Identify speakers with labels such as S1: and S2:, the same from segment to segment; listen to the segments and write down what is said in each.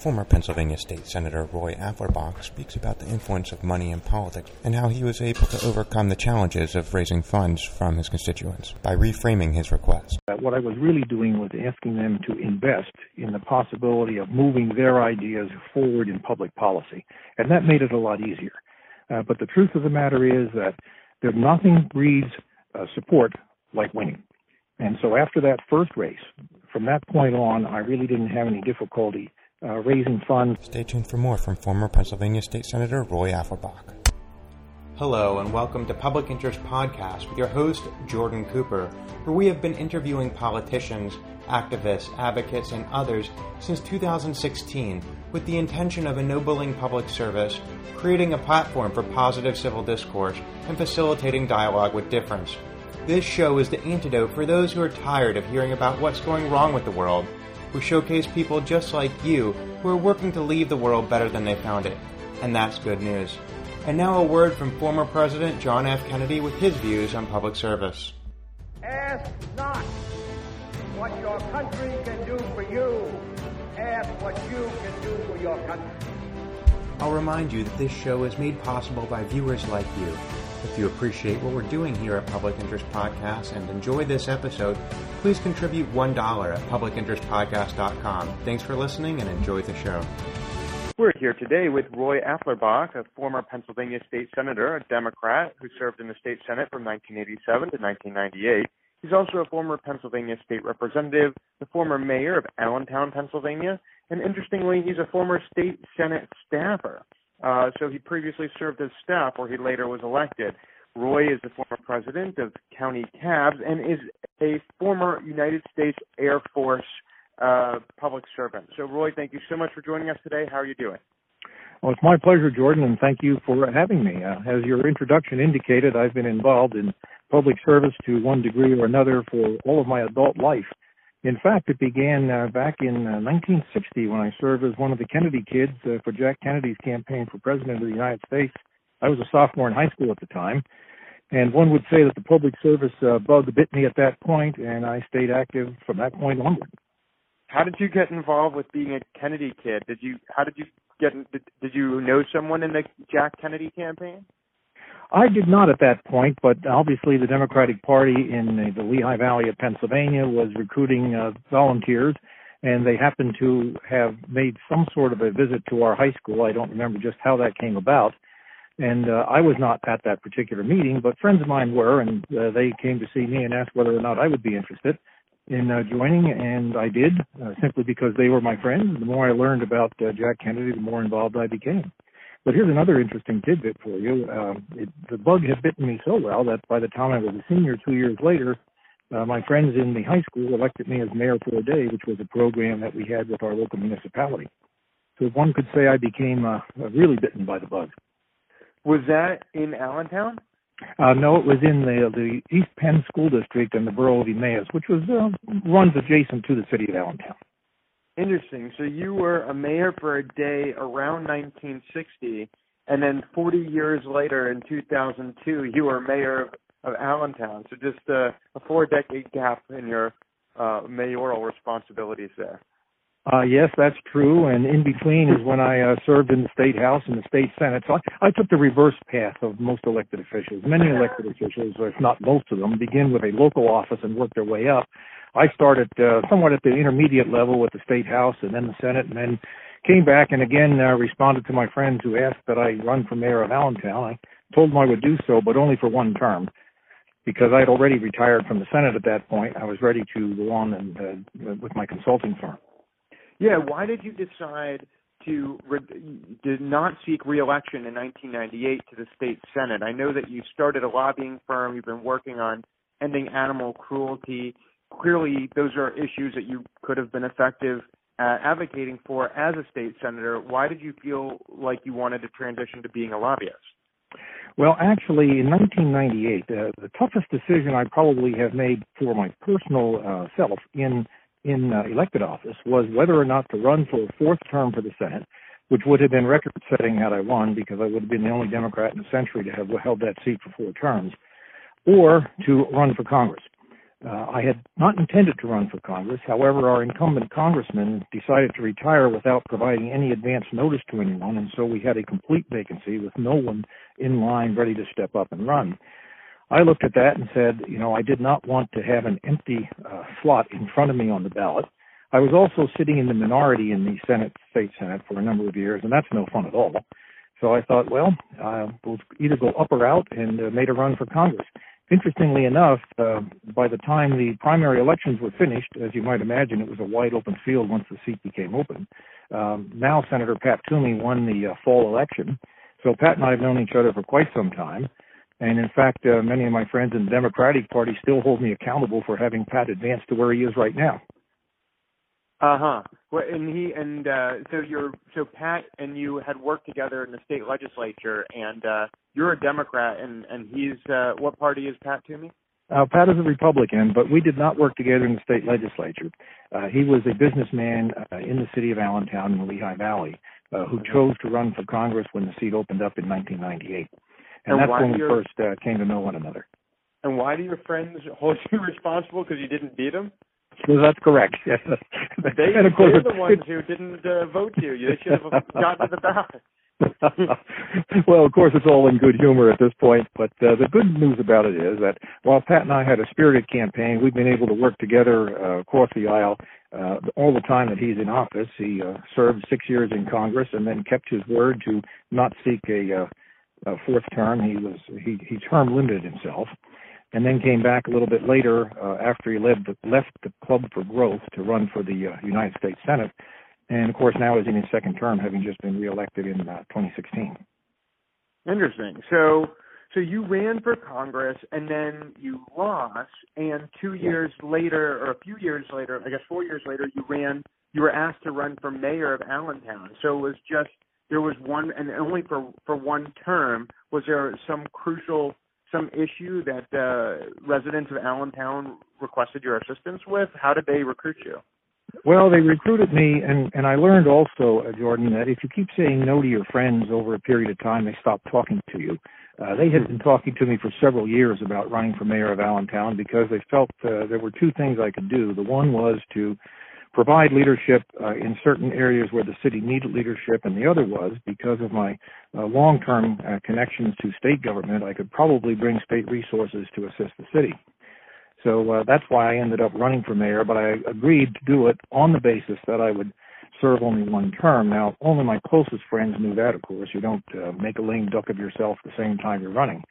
S1: Former Pennsylvania State Senator Roy Afflerbach speaks about the influence of money in politics and how he was able to overcome the challenges of raising funds from his constituents by reframing his request.
S2: What I was really doing was asking them to invest in the possibility of moving their ideas forward in public policy, and that made it a lot easier. Uh, but the truth of the matter is that there nothing breeds uh, support like winning. And so after that first race, from that point on, I really didn't have any difficulty uh, raising funds.
S1: Stay tuned for more from former Pennsylvania State Senator Roy Afflerbach.
S3: Hello, and welcome to Public Interest Podcast with your host, Jordan Cooper, where we have been interviewing politicians, activists, advocates, and others since 2016 with the intention of ennobling public service, creating a platform for positive civil discourse, and facilitating dialogue with difference. This show is the antidote for those who are tired of hearing about what's going wrong with the world. We showcase people just like you who are working to leave the world better than they found it. And that's good news. And now a word from former President John F. Kennedy with his views on public service.
S4: Ask not what your country can do for you. Ask what you can do for your country.
S3: I'll remind you that this show is made possible by viewers like you. If you appreciate what we're doing here at Public Interest Podcast and enjoy this episode, please contribute $1 at publicinterestpodcast.com. Thanks for listening and enjoy the show. We're here today with Roy Afflerbach, a former Pennsylvania state senator, a Democrat who served in the state Senate from 1987 to 1998. He's also a former Pennsylvania state representative, the former mayor of Allentown, Pennsylvania, and interestingly, he's a former state Senate staffer. Uh, so he previously served as staff where he later was elected. Roy is the former president of County Cabs and is a former United States Air Force uh, public servant. So, Roy, thank you so much for joining us today. How are you doing?
S2: Well, it's my pleasure, Jordan, and thank you for having me. Uh, as your introduction indicated, I've been involved in public service to one degree or another for all of my adult life. In fact, it began uh, back in uh, 1960 when I served as one of the Kennedy kids uh, for Jack Kennedy's campaign for president of the United States. I was a sophomore in high school at the time, and one would say that the public service uh, bug bit me at that point, and I stayed active from that point onward.
S3: How did you get involved with being a Kennedy kid? Did you? How did you get? Did, did you know someone in the Jack Kennedy campaign?
S2: I did not at that point, but obviously the Democratic Party in the Lehigh Valley of Pennsylvania was recruiting uh, volunteers, and they happened to have made some sort of a visit to our high school. I don't remember just how that came about. And uh, I was not at that particular meeting, but friends of mine were, and uh, they came to see me and asked whether or not I would be interested in uh, joining, and I did, uh, simply because they were my friends. The more I learned about uh, Jack Kennedy, the more involved I became. But here's another interesting tidbit for you. Um, it, the bug had bitten me so well that by the time I was a senior two years later, uh, my friends in the high school elected me as mayor for a day, which was a program that we had with our local municipality. So one could say I became uh, really bitten by the bug.
S3: Was that in Allentown?
S2: Uh, no, it was in the the East Penn School District in the borough of Emmaus, which was uh, runs adjacent to the city of Allentown.
S3: Interesting. So you were a mayor for a day around 1960, and then 40 years later, in 2002, you were mayor of, of Allentown. So just a, a four-decade gap in your uh, mayoral responsibilities there.
S2: Uh, yes, that's true. And in between is when I uh, served in the state house and the state senate. So I, I took the reverse path of most elected officials. Many elected officials, if not most of them, begin with a local office and work their way up. I started uh, somewhat at the intermediate level with the state house and then the senate, and then came back and again uh, responded to my friends who asked that I run for mayor of Allentown. I told them I would do so, but only for one term because I had already retired from the Senate at that point. I was ready to go on and uh, with my consulting firm.
S3: Yeah, why did you decide to re- did not seek reelection in 1998 to the state senate? I know that you started a lobbying firm. You've been working on ending animal cruelty. Clearly, those are issues that you could have been effective at advocating for as a state senator. Why did you feel like you wanted to transition to being a lobbyist?
S2: Well, actually, in 1998, uh, the toughest decision I probably have made for my personal uh, self in in uh, elected office was whether or not to run for a fourth term for the Senate, which would have been record setting had I won because I would have been the only Democrat in a century to have held that seat for four terms, or to run for Congress. Uh, I had not intended to run for Congress. However, our incumbent congressman decided to retire without providing any advance notice to anyone, and so we had a complete vacancy with no one in line ready to step up and run. I looked at that and said, you know, I did not want to have an empty uh, slot in front of me on the ballot. I was also sitting in the minority in the Senate, state Senate for a number of years, and that's no fun at all. So I thought, well, uh, we'll either go up or out, and uh, made a run for Congress. Interestingly enough, uh, by the time the primary elections were finished, as you might imagine, it was a wide open field once the seat became open. Um, now Senator Pat Toomey won the uh, fall election. So Pat and I have known each other for quite some time. And in fact, uh, many of my friends in the Democratic Party still hold me accountable for having Pat advance to where he is right now.
S5: Uh huh. Well, and he and uh, so you're so Pat and you had worked together in the state legislature, and uh, you're a Democrat, and and he's uh, what party is Pat Toomey?
S2: Uh, Pat is a Republican, but we did not work together in the state legislature. Uh, he was a businessman uh, in the city of Allentown in the Lehigh Valley uh, who chose to run for Congress when the seat opened up in 1998. And, and that's when we first uh, came to know one another.
S5: And why do your friends hold you responsible because you didn't beat them?
S2: Well, that's correct. Yes.
S5: They, and of course, they're the ones who didn't uh, vote you. They should have gotten to the ballot.
S2: well, of course, it's all in good humor at this point. But uh, the good news about it is that while Pat and I had a spirited campaign, we've been able to work together uh, across the aisle uh, all the time that he's in office. He uh, served six years in Congress and then kept his word to not seek a, uh, a fourth term. He was he he term limited himself and then came back a little bit later uh, after he left the, left the Club for Growth to run for the uh, United States Senate, and of course now is in his second term, having just been reelected in uh, 2016.
S5: Interesting. So, so you ran for Congress, and then you lost, and two years later, or a few years later, I guess four years later, you ran. You were asked to run for mayor of Allentown. So it was just there was one, and only for for one term. Was there some crucial some issue that uh, residents of Allentown requested your assistance with? How did they recruit you?
S2: Well, they recruited me, and and I learned also, uh, Jordan, that if you keep saying no to your friends over a period of time, they stop talking to you. Uh, they had been talking to me for several years about running for mayor of Allentown because they felt uh, there were two things I could do. The one was to provide leadership uh, in certain areas where the city needed leadership, and the other was because of my uh, long-term uh, connections to state government, I could probably bring state resources to assist the city. So uh, that's why I ended up running for mayor, but I agreed to do it on the basis that I would serve only one term. Now, only my closest friends knew that, of course. You don't uh, make a lame duck of yourself the same time you're running.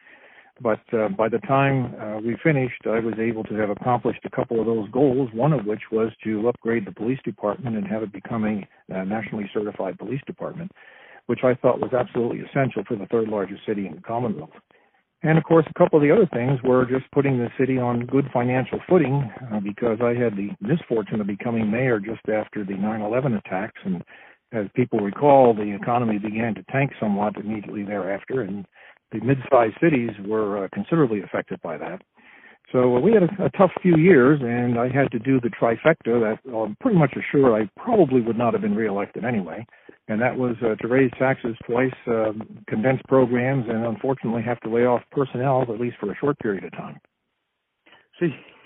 S2: But uh, by the time uh, we finished, I was able to have accomplished a couple of those goals, one of which was to upgrade the police department and have it become a uh, nationally certified police department, which I thought was absolutely essential for the third largest city in the Commonwealth. And of course, a couple of the other things were just putting the city on good financial footing uh, because I had the misfortune of becoming mayor just after the 9 11 attacks. And as people recall, the economy began to tank somewhat immediately thereafter. And the mid-sized cities were uh, considerably affected by that. So uh, we had a, a, tough few years, and I had to do the trifecta that well, I'm pretty much assured I probably would not have been reelected anyway. And that was uh, to raise taxes twice, uh, condense programs, and unfortunately have to lay off personnel at least for a short period of time.
S5: So,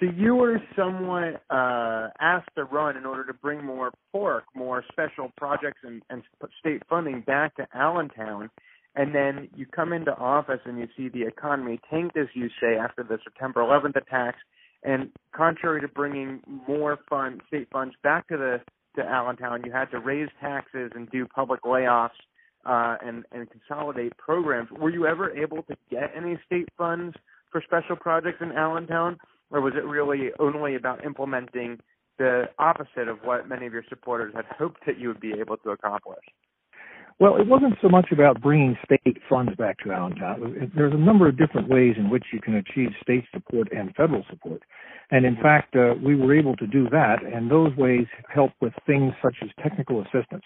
S5: so you were somewhat uh, asked to run in order to bring more pork, more special projects and, and state funding back to Allentown and then you come into office and you see the economy tanked, as you say, after the September 11th attacks. And contrary to bringing more fund, state funds back to the to Allentown, you had to raise taxes and do public layoffs uh, and and consolidate programs. Were you ever able to get any state funds for special projects in Allentown, or was it really only about implementing the opposite of what many of your supporters had hoped that you would be able to accomplish?
S2: Well, it wasn't so much about bringing state funds back to Allentown. There's a number of different ways in which you can achieve state support and federal support. And in fact, uh, we were able to do that, and those ways help with things such as technical assistance.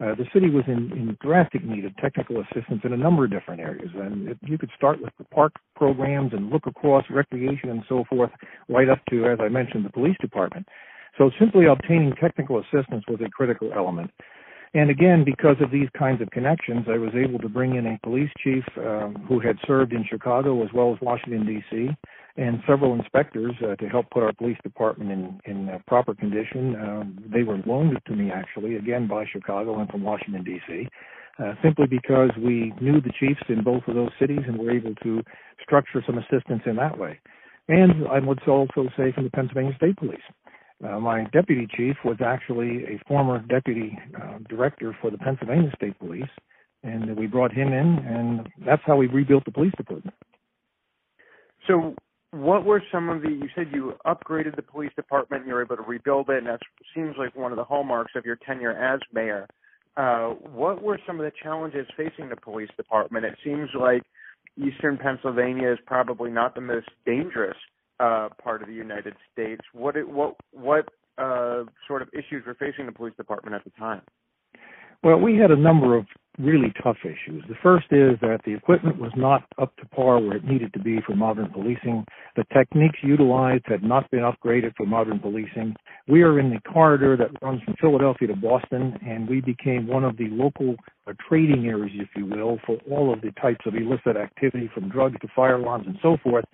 S2: Uh, the city was in, in, drastic need of technical assistance in a number of different areas. And it, you could start with the park programs and look across recreation and so forth, right up to, as I mentioned, the police department. So simply obtaining technical assistance was a critical element. And again, because of these kinds of connections, I was able to bring in a police chief um, who had served in Chicago as well as Washington, D.C., and several inspectors uh, to help put our police department in in uh, proper condition. Uh, they were loaned to me actually, again by Chicago and from Washington D.C. Uh, simply because we knew the chiefs in both of those cities and were able to structure some assistance in that way. And I would also say from the Pennsylvania State Police. Uh, my deputy chief was actually a former deputy uh, director for the Pennsylvania State Police, and we brought him in, and that's how we rebuilt the police department.
S5: So, what were some of the? You said you upgraded the police department, and you were able to rebuild it, and that seems like one of the hallmarks of your tenure as mayor. Uh, what were some of the challenges facing the police department? It seems like Eastern Pennsylvania is probably not the most dangerous uh, part of the United States. What what what uh, sort of issues were facing the police department at the time?
S2: Well, we had a number of really tough issues. The first is that the equipment was not up to par where it needed to be for modern policing. The techniques utilized had not been upgraded for modern policing. We are in the corridor that runs from Philadelphia to Boston, and we became one of the local uh, trading areas, if you will, for all of the types of illicit activity from drugs to firearms and so forth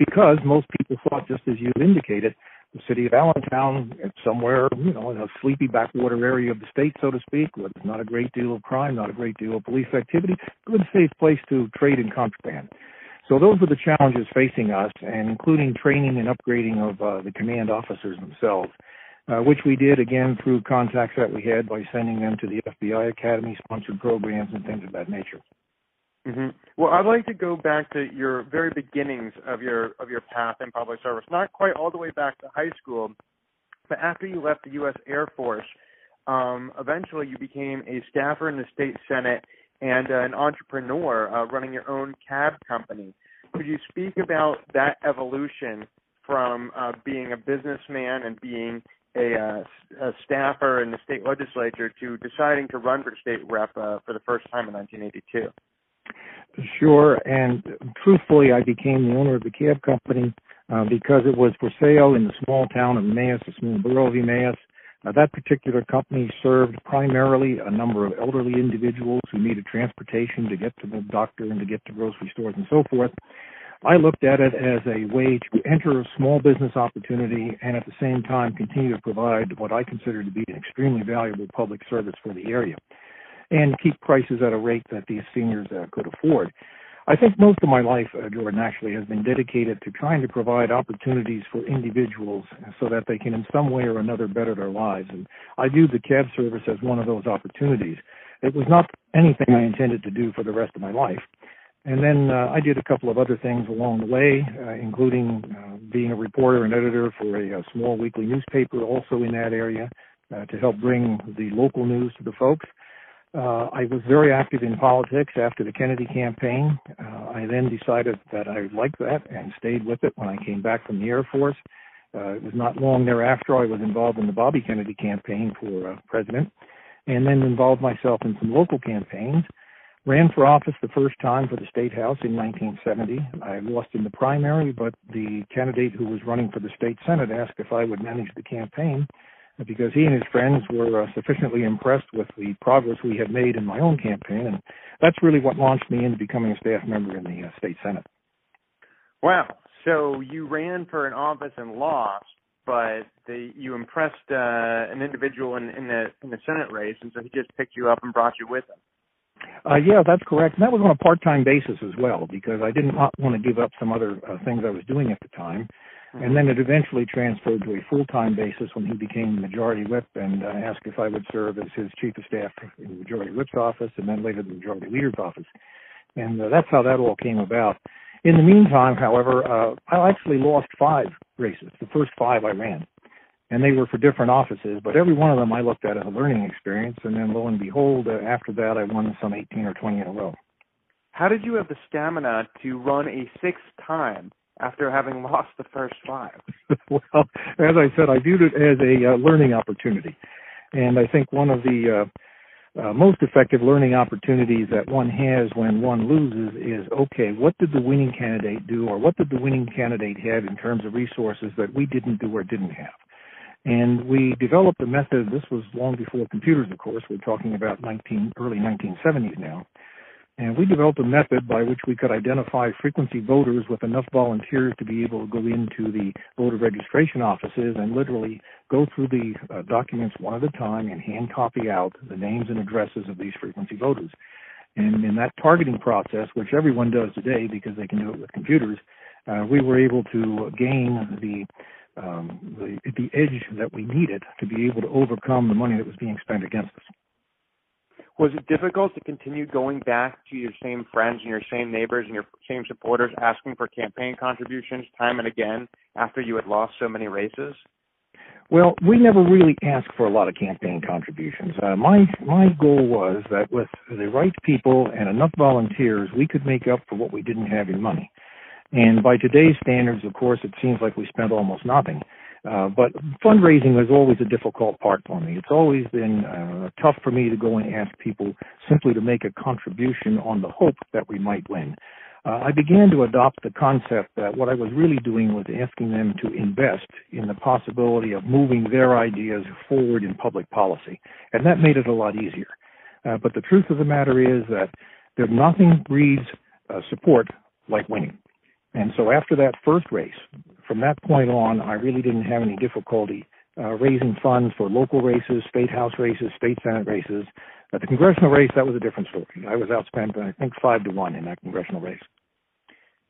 S2: because most people thought, just as you indicated, the city of Allentown, somewhere, you know, in a sleepy backwater area of the state, so to speak, where there's not a great deal of crime, not a great deal of police activity, good safe place to trade in contraband. So those were the challenges facing us, and including training and upgrading of uh, the command officers themselves, uh, which we did again through contacts that we had by sending them to the FBI Academy sponsored programs and things of that nature.
S5: Mm-hmm. Well, I'd like to go back to your very beginnings of your of your path in public service. Not quite all the way back to high school, but after you left the U.S. Air Force, um, eventually you became a staffer in the state senate and uh, an entrepreneur uh, running your own cab company. Could you speak about that evolution from uh, being a businessman and being a, uh, a staffer in the state legislature to deciding to run for state rep uh, for the first time in 1982?
S2: Sure. And truthfully, I became the owner of the cab company uh, because it was for sale in the small town of Emmaus, the small borough of Emmaus. That particular company served primarily a number of elderly individuals who needed transportation to get to the doctor and to get to grocery stores and so forth. I looked at it as a way to enter a small business opportunity and at the same time continue to provide what I consider to be an extremely valuable public service for the area and keep prices at a rate that these seniors uh, could afford. I think most of my life, uh, Jordan, actually has been dedicated to trying to provide opportunities for individuals so that they can, in some way or another, better their lives. And I view the cab service as one of those opportunities. It was not anything I intended to do for the rest of my life. And then uh, I did a couple of other things along the way, uh, including uh, being a reporter and editor for a, a small weekly newspaper also in that area uh, to help bring the local news to the folks. Uh, I was very active in politics after the Kennedy campaign. Uh, I then decided that I liked that and stayed with it when I came back from the Air Force. Uh, it was not long thereafter I was involved in the Bobby Kennedy campaign for uh, president, and then involved myself in some local campaigns. Ran for office the first time for the state house in 1970. I lost in the primary, but the candidate who was running for the state senate asked if I would manage the campaign because he and his friends were uh, sufficiently impressed with the progress we had made in my own campaign, and that's really what launched me into becoming a staff member in the uh, state senate.
S5: Wow! So you ran for an office and lost, but the, you impressed uh, an individual in, in the in the senate race, and so he just picked you up and brought you with him.
S2: Uh, yeah, that's correct. And that was on a part-time basis as well, because I didn't want to give up some other uh, things I was doing at the time. And then it eventually transferred to a full-time basis when he became majority whip and uh, asked if I would serve as his chief of staff in the majority whip's office and then later the majority leader's office. And uh, that's how that all came about. In the meantime, however, uh, I actually lost five races, the first five I ran. And they were for different offices, but every one of them I looked at as a learning experience. And then lo and behold, uh, after that, I won some 18 or 20 in a row.
S5: How did you have the stamina to run a sixth time after having lost the first five?
S2: well, as I said, I viewed it as a uh, learning opportunity. And I think one of the uh, uh, most effective learning opportunities that one has when one loses is okay, what did the winning candidate do, or what did the winning candidate have in terms of resources that we didn't do or didn't have? And we developed a method, this was long before computers, of course, we're talking about 19, early 1970s now And we developed a method by which we could identify frequency voters with enough volunteers to be able to go into the voter registration offices and literally go through the uh, documents one at a time and hand copy out the names and addresses of these frequency voters. And in that targeting process, which everyone does today because they can do it with computers, uh, we were able to gain the, um, the the edge that we needed to be able to overcome the money that was being spent against us.
S5: Was it difficult to continue going back to your same friends and your same neighbors and your same supporters asking for campaign contributions time and again after you had lost so many races?
S2: Well, we never really asked for a lot of campaign contributions. Uh, my my goal was that with the right people and enough volunteers, we could make up for what we didn't have in money. And by today's standards, of course, it seems like we spent almost nothing. Uh, but fundraising was always a difficult part for me. It's always been uh, tough for me to go and ask people simply to make a contribution on the hope that we might win. Uh, I began to adopt the concept that what I was really doing was asking them to invest in the possibility of moving their ideas forward in public policy. And that made it a lot easier. Uh, but the truth of the matter is that there nothing breeds uh, support like winning. And so after that first race, from that point on, I really didn't have any difficulty uh, raising funds for local races, state house races, state senate races. At the congressional race, that was a different story. I was outspent, I think, five to one in that congressional race.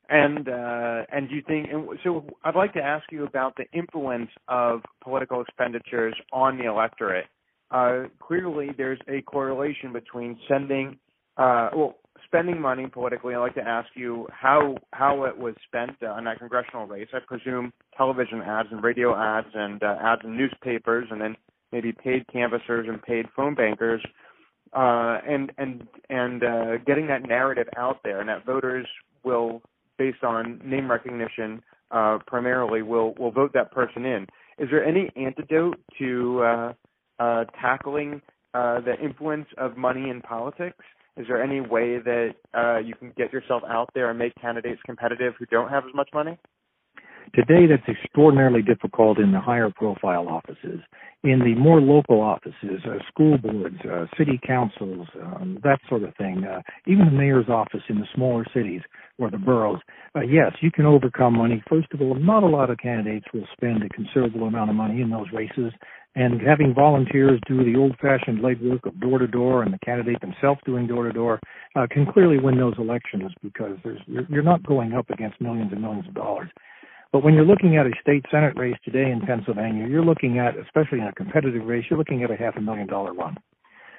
S5: And uh, and do you think? And so, I'd like to ask you about the influence of political expenditures on the electorate. Uh, clearly, there's a correlation between sending, uh, well, spending money politically. I'd like to ask you how how it was spent on that congressional race. I presume television ads and radio ads and uh, ads in newspapers, and then maybe paid canvassers and paid phone bankers, uh, and and and uh, getting that narrative out there, and that voters will, based on name recognition, uh, primarily will will vote that person in. Is there any antidote to uh, uh, tackling uh, the influence of money in politics? Is there any way that uh, you can get yourself out there and make candidates competitive who don't have as much money?
S2: Today, that's extraordinarily difficult in the higher profile offices. In the more local offices, uh, school boards, uh, city councils, um, that sort of thing, uh, even the mayor's office in the smaller cities or the boroughs, uh, yes, you can overcome money. First of all, not a lot of candidates will spend a considerable amount of money in those races. And having volunteers do the old fashioned legwork of door to door and the candidate themselves doing door to door can clearly win those elections because you're, you're not going up against millions and millions of dollars. But when you're looking at a state senate race today in Pennsylvania, you're looking at, especially in a competitive race, you're looking at a half a million dollar run.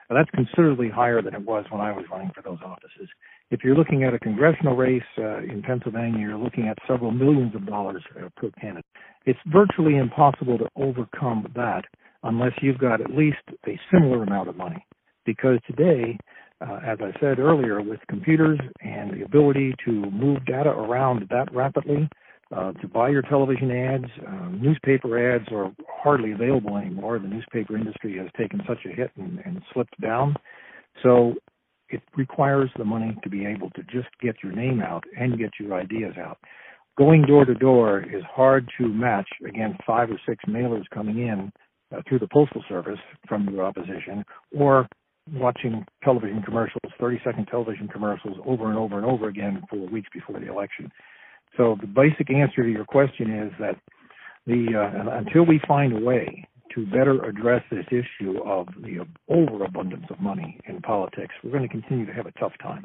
S2: Now, that's considerably higher than it was when I was running for those offices. If you're looking at a congressional race uh, in Pennsylvania, you're looking at several millions of dollars uh, per candidate. It's virtually impossible to overcome that unless you've got at least a similar amount of money. Because today, uh, as I said earlier, with computers and the ability to move data around that rapidly, uh, to buy your television ads. Uh, newspaper ads are hardly available anymore. The newspaper industry has taken such a hit and, and slipped down. So it requires the money to be able to just get your name out and get your ideas out. Going door to door is hard to match against five or six mailers coming in uh, through the postal service from your opposition or watching television commercials, 30 second television commercials over and over and over again for weeks before the election. So the basic answer to your question is that the uh, until we find a way to better address this issue of the overabundance of money in politics, we're going to continue to have a tough time.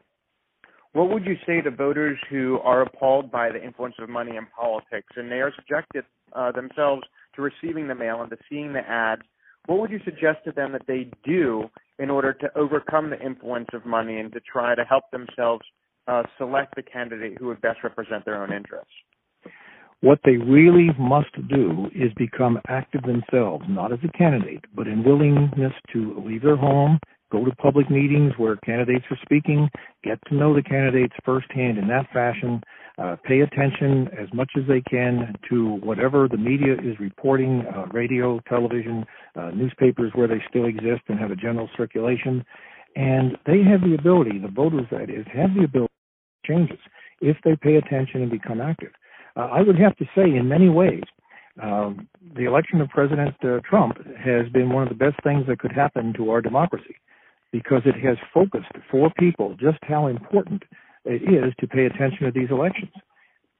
S5: What would you say to voters who are appalled by the influence of money in politics and they are subjected uh, themselves to receiving the mail and to seeing the ads? What would you suggest to them that they do in order to overcome the influence of money and to try to help themselves uh, select the candidate who would best represent their own interests.
S2: What they really must do is become active themselves, not as a candidate, but in willingness to leave their home, go to public meetings where candidates are speaking, get to know the candidates firsthand in that fashion, uh, pay attention as much as they can to whatever the media is reporting, uh, radio, television, uh, newspapers where they still exist and have a general circulation. And they have the ability, the voters that is, have the ability to change changes if they pay attention and become active. Uh, I would have to say, in many ways, um, the election of President uh, Trump has been one of the best things that could happen to our democracy because it has focused for people just how important it is to pay attention to these elections.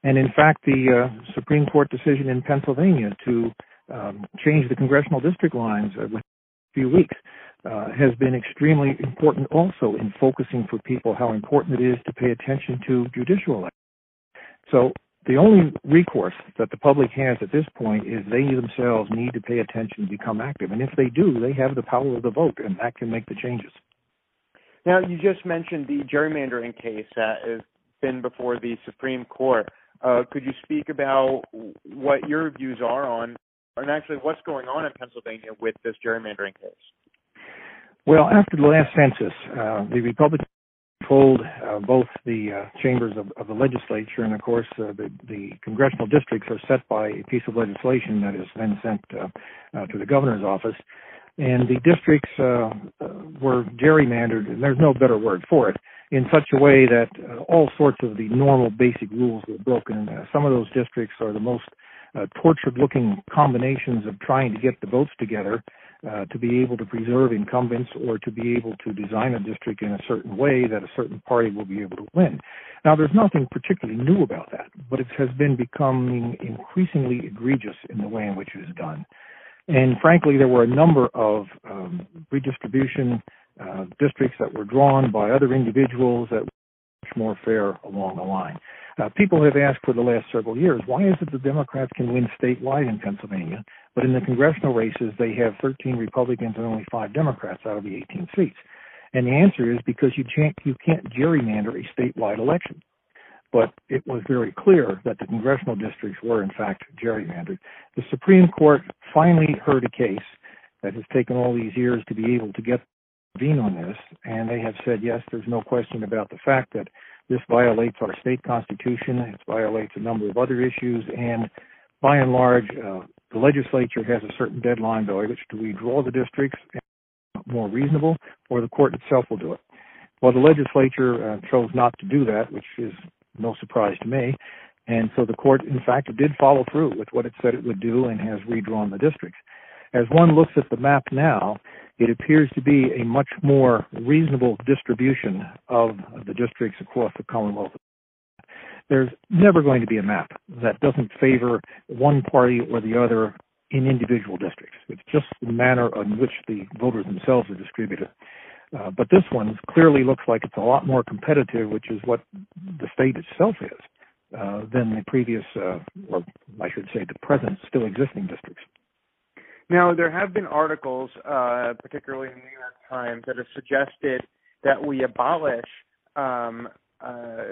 S2: And in fact, the uh, Supreme Court decision in Pennsylvania to um, change the congressional district lines uh, within a few weeks uh, has been extremely important also in focusing for people how important it is to pay attention to judicial elections. So the only recourse that the public has at this point is they themselves need to pay attention and become active. And if they do, they have the power of the vote, and that can make the changes.
S5: Now, you just mentioned the gerrymandering case that has been before the Supreme Court. Uh, could you speak about what your views are on, and actually what's going on in Pennsylvania with this gerrymandering case?
S2: Well, after the last census, uh, the Republicans controlled uh, both the uh, chambers of, the legislature, and of course, uh, the, congressional districts are set by a piece of legislation that is then sent to the governor's office. And the districts were gerrymandered, and there's no better word for it, in such a way that all sorts of the normal basic rules were broken. some of those districts are the most tortured looking combinations of trying to get the votes together uh, to be able to preserve incumbents or to be able to design a district in a certain way that a certain party will be able to win. Now, there's nothing particularly new about that, but it has been becoming increasingly egregious in the way in which it is done. And frankly, there were a number of um, redistribution uh, districts that were drawn by other individuals that were much more fair along the line. Uh, people have asked for the last several years, why is it the Democrats can win statewide in Pennsylvania, but in the congressional races they have 13 Republicans and only five Democrats out of the 18 seats? And the answer is because you can't you can't gerrymander a statewide election. But it was very clear that the congressional districts were in fact gerrymandered. The Supreme Court finally heard a case that has taken all these years to be able to get intervene on this, and they have said yes, there's no question about the fact that this violates our state constitution. It violates a number of other issues, and by and large, uh, the legislature has a certain deadline by which to redraw the districts more reasonable, or the court itself will do it. Well, the legislature uh, chose not to do that, which is no surprise to me. And so the court, in fact, did follow through with what it said it would do and has redrawn the districts. As one looks at the map now, it appears to be a much more reasonable distribution of the districts across the Commonwealth. There's never going to be a map that doesn't favor one party or the other in individual districts. It's just the manner in which the voters themselves are distributed. Uh, but this one clearly looks like it's a lot more competitive, which is what the state itself is, uh, than the previous, uh, or I should say, the present still existing districts.
S5: Now, there have been articles, uh, particularly in the New York Times, that have suggested that we abolish um, uh,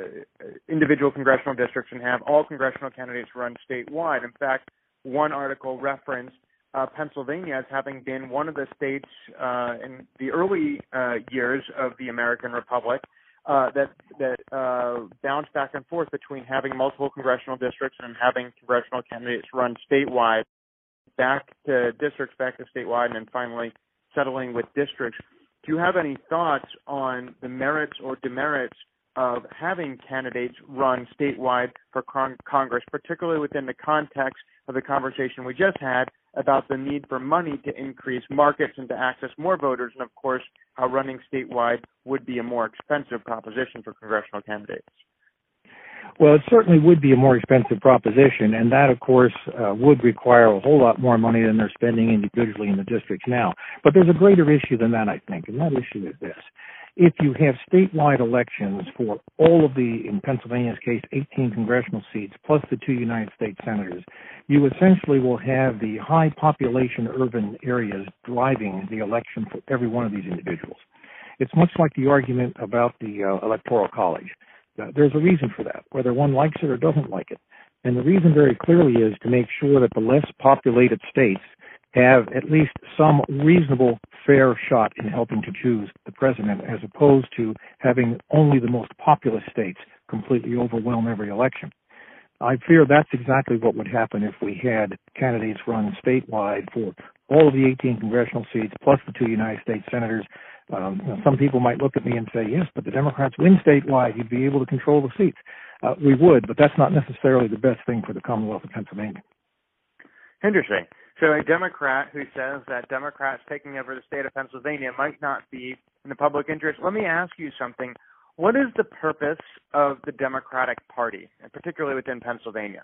S5: individual congressional districts and have all congressional candidates run statewide. In fact, one article referenced uh, Pennsylvania as having been one of the states uh, in the early uh, years of the American Republic uh, that that uh, bounced back and forth between having multiple congressional districts and having congressional candidates run statewide back to districts, back to statewide, and then finally settling with districts. Do you have any thoughts on the merits or demerits of having candidates run statewide for con- Congress, particularly within the context of the conversation we just had about the need for money to increase markets and to access more voters, and of course, how running statewide would be a more expensive proposition for congressional candidates?
S2: Well, it certainly would be a more expensive proposition, and that, of course, uh, would require a whole lot more money than they're spending individually in the districts now. But there's a greater issue than that, I think, and that issue is this. If you have statewide elections for all of the, in Pennsylvania's case, 18 congressional seats, plus the two United States senators, you essentially will have the high population urban areas driving the election for every one of these individuals. It's much like the argument about the uh, Electoral College Uh, there's a reason for that, whether one likes it or doesn't like it. And the reason very clearly is to make sure that the less populated states have at least some reasonable fair shot in helping to choose the president as opposed to having only the most populous states completely overwhelm every election. I fear that's exactly what would happen if we had candidates run statewide for all of the 18 congressional seats plus the two United States senators um, you know, some people might look at me and say, yes, but the Democrats win statewide. You'd be able to control the seats. Uh, we would, but that's not necessarily the best thing for the Commonwealth of Pennsylvania.
S5: Interesting. So a Democrat who says that Democrats taking over the state of Pennsylvania might not be in the public interest. Let me ask you something. What is the purpose of the Democratic Party, and particularly within Pennsylvania?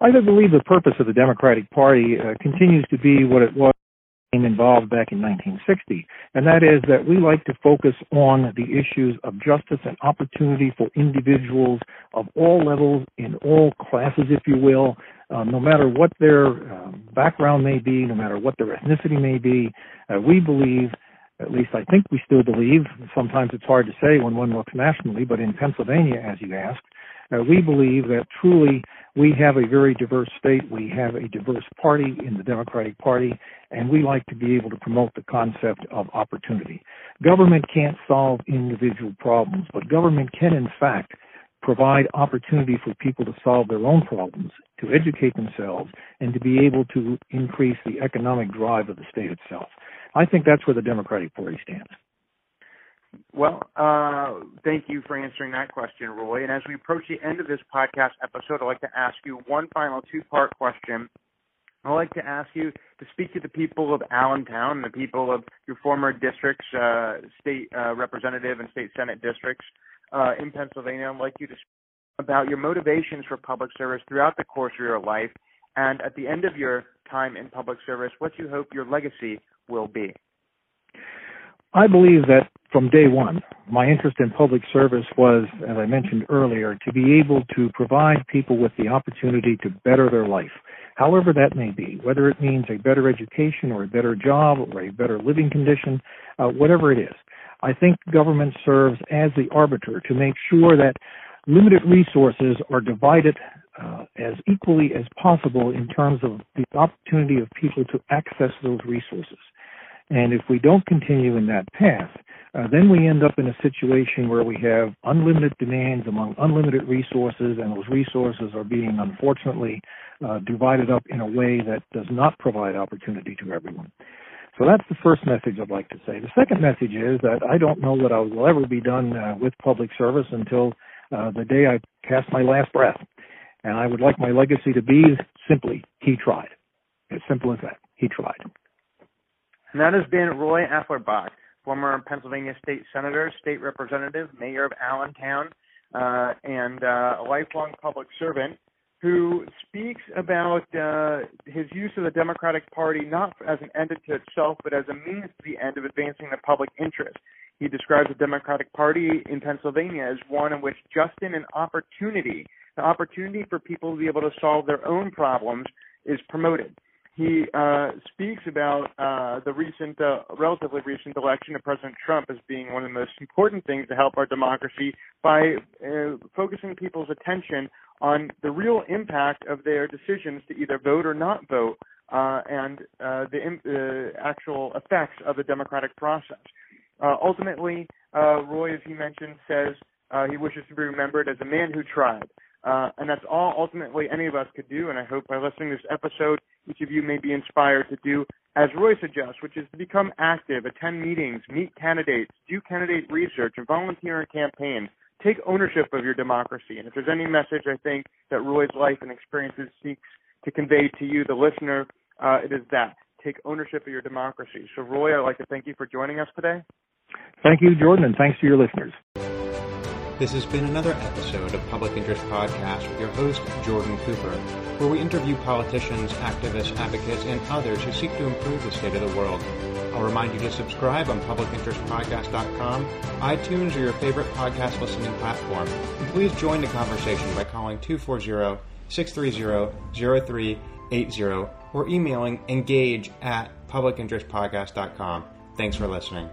S2: I believe the purpose of the Democratic Party uh, continues to be what it was involved back in 1960, and that is that we like to focus on the issues of justice and opportunity for individuals of all levels, in all classes, if you will, uh, no matter what their uh, background may be, no matter what their ethnicity may be. Uh, we believe at least I think we still believe, sometimes it's hard to say when one looks nationally, but in Pennsylvania, as you asked, uh, we believe that truly we have a very diverse state. We have a diverse party in the Democratic Party, and we like to be able to promote the concept of opportunity. Government can't solve individual problems, but government can, in fact, provide opportunity for people to solve their own problems, to educate themselves, and to be able to increase the economic drive of the state itself. I think that's where the Democratic Party stands.
S5: Well, uh, thank you for answering that question, Roy. And as we approach the end of this podcast episode, I'd like to ask you one final two part question. I'd like to ask you to speak to the people of Allentown, the people of your former districts, uh, state uh, representative and state senate districts uh, in Pennsylvania. I'd like you to speak about your motivations for public service throughout the course of your life, and at the end of your time in public service, what you hope your legacy will be.
S2: I believe that from day one, my interest in public service was, as I mentioned earlier, to be able to provide people with the opportunity to better their life, however that may be, whether it means a better education or a better job or a better living condition, uh, whatever it is. I think government serves as the arbiter to make sure that limited resources are divided uh, as equally as possible in terms of the opportunity of people to access those resources. And if we don't continue in that path, uh, then we end up in a situation where we have unlimited demands among unlimited resources, and those resources are being unfortunately uh, divided up in a way that does not provide opportunity to everyone. So that's the first message I'd like to say. The second message is that I don't know that I will ever be done uh, with public service until uh, the day I cast my last breath. And I would like my legacy to be simply, he tried. As simple as that. He tried.
S5: And that has been Roy Afflerbach, former Pennsylvania State Senator, State Representative, Mayor of Allentown, uh, and uh, a lifelong public servant who speaks about uh, his use of the Democratic Party not as an end to itself, but as a means to the end of advancing the public interest. He describes the Democratic Party in Pennsylvania as one in which justice and opportunity, the opportunity for people to be able to solve their own problems, is promoted he uh, speaks about uh, the recent, uh, relatively recent election of President Trump as being one of the most important things to help our democracy by uh, focusing people's attention on the real impact of their decisions to either vote or not vote uh, and uh, the actual effects of the democratic process. ultimately, Roy, as he mentioned, says he wishes to be remembered as a man who tried. Uh, and that's all ultimately any of us could do. And I hope by listening to this episode, each of you may be inspired to do as Roy suggests, which is to become active, attend meetings, meet candidates, do candidate research, and volunteer in campaigns. Take ownership of your democracy. And if there's any message I think that Roy's life and experiences seeks to convey to you, the listener, uh, it is that. Take ownership of your democracy. So, Roy, I'd like to thank you for joining us today.
S2: Thank you, Jordan, and thanks to your listeners.
S3: This has been another episode of Public Interest Podcast with your host, Jordan Cooper, where we interview politicians, activists, advocates, and others who seek to improve the state of the world. I'll remind you to subscribe on publicinterestpodcast.com, iTunes, or your favorite podcast listening platform. And please join the conversation by calling 240-630-0380 or emailing engage at publicinterestpodcast.com. Thanks for listening.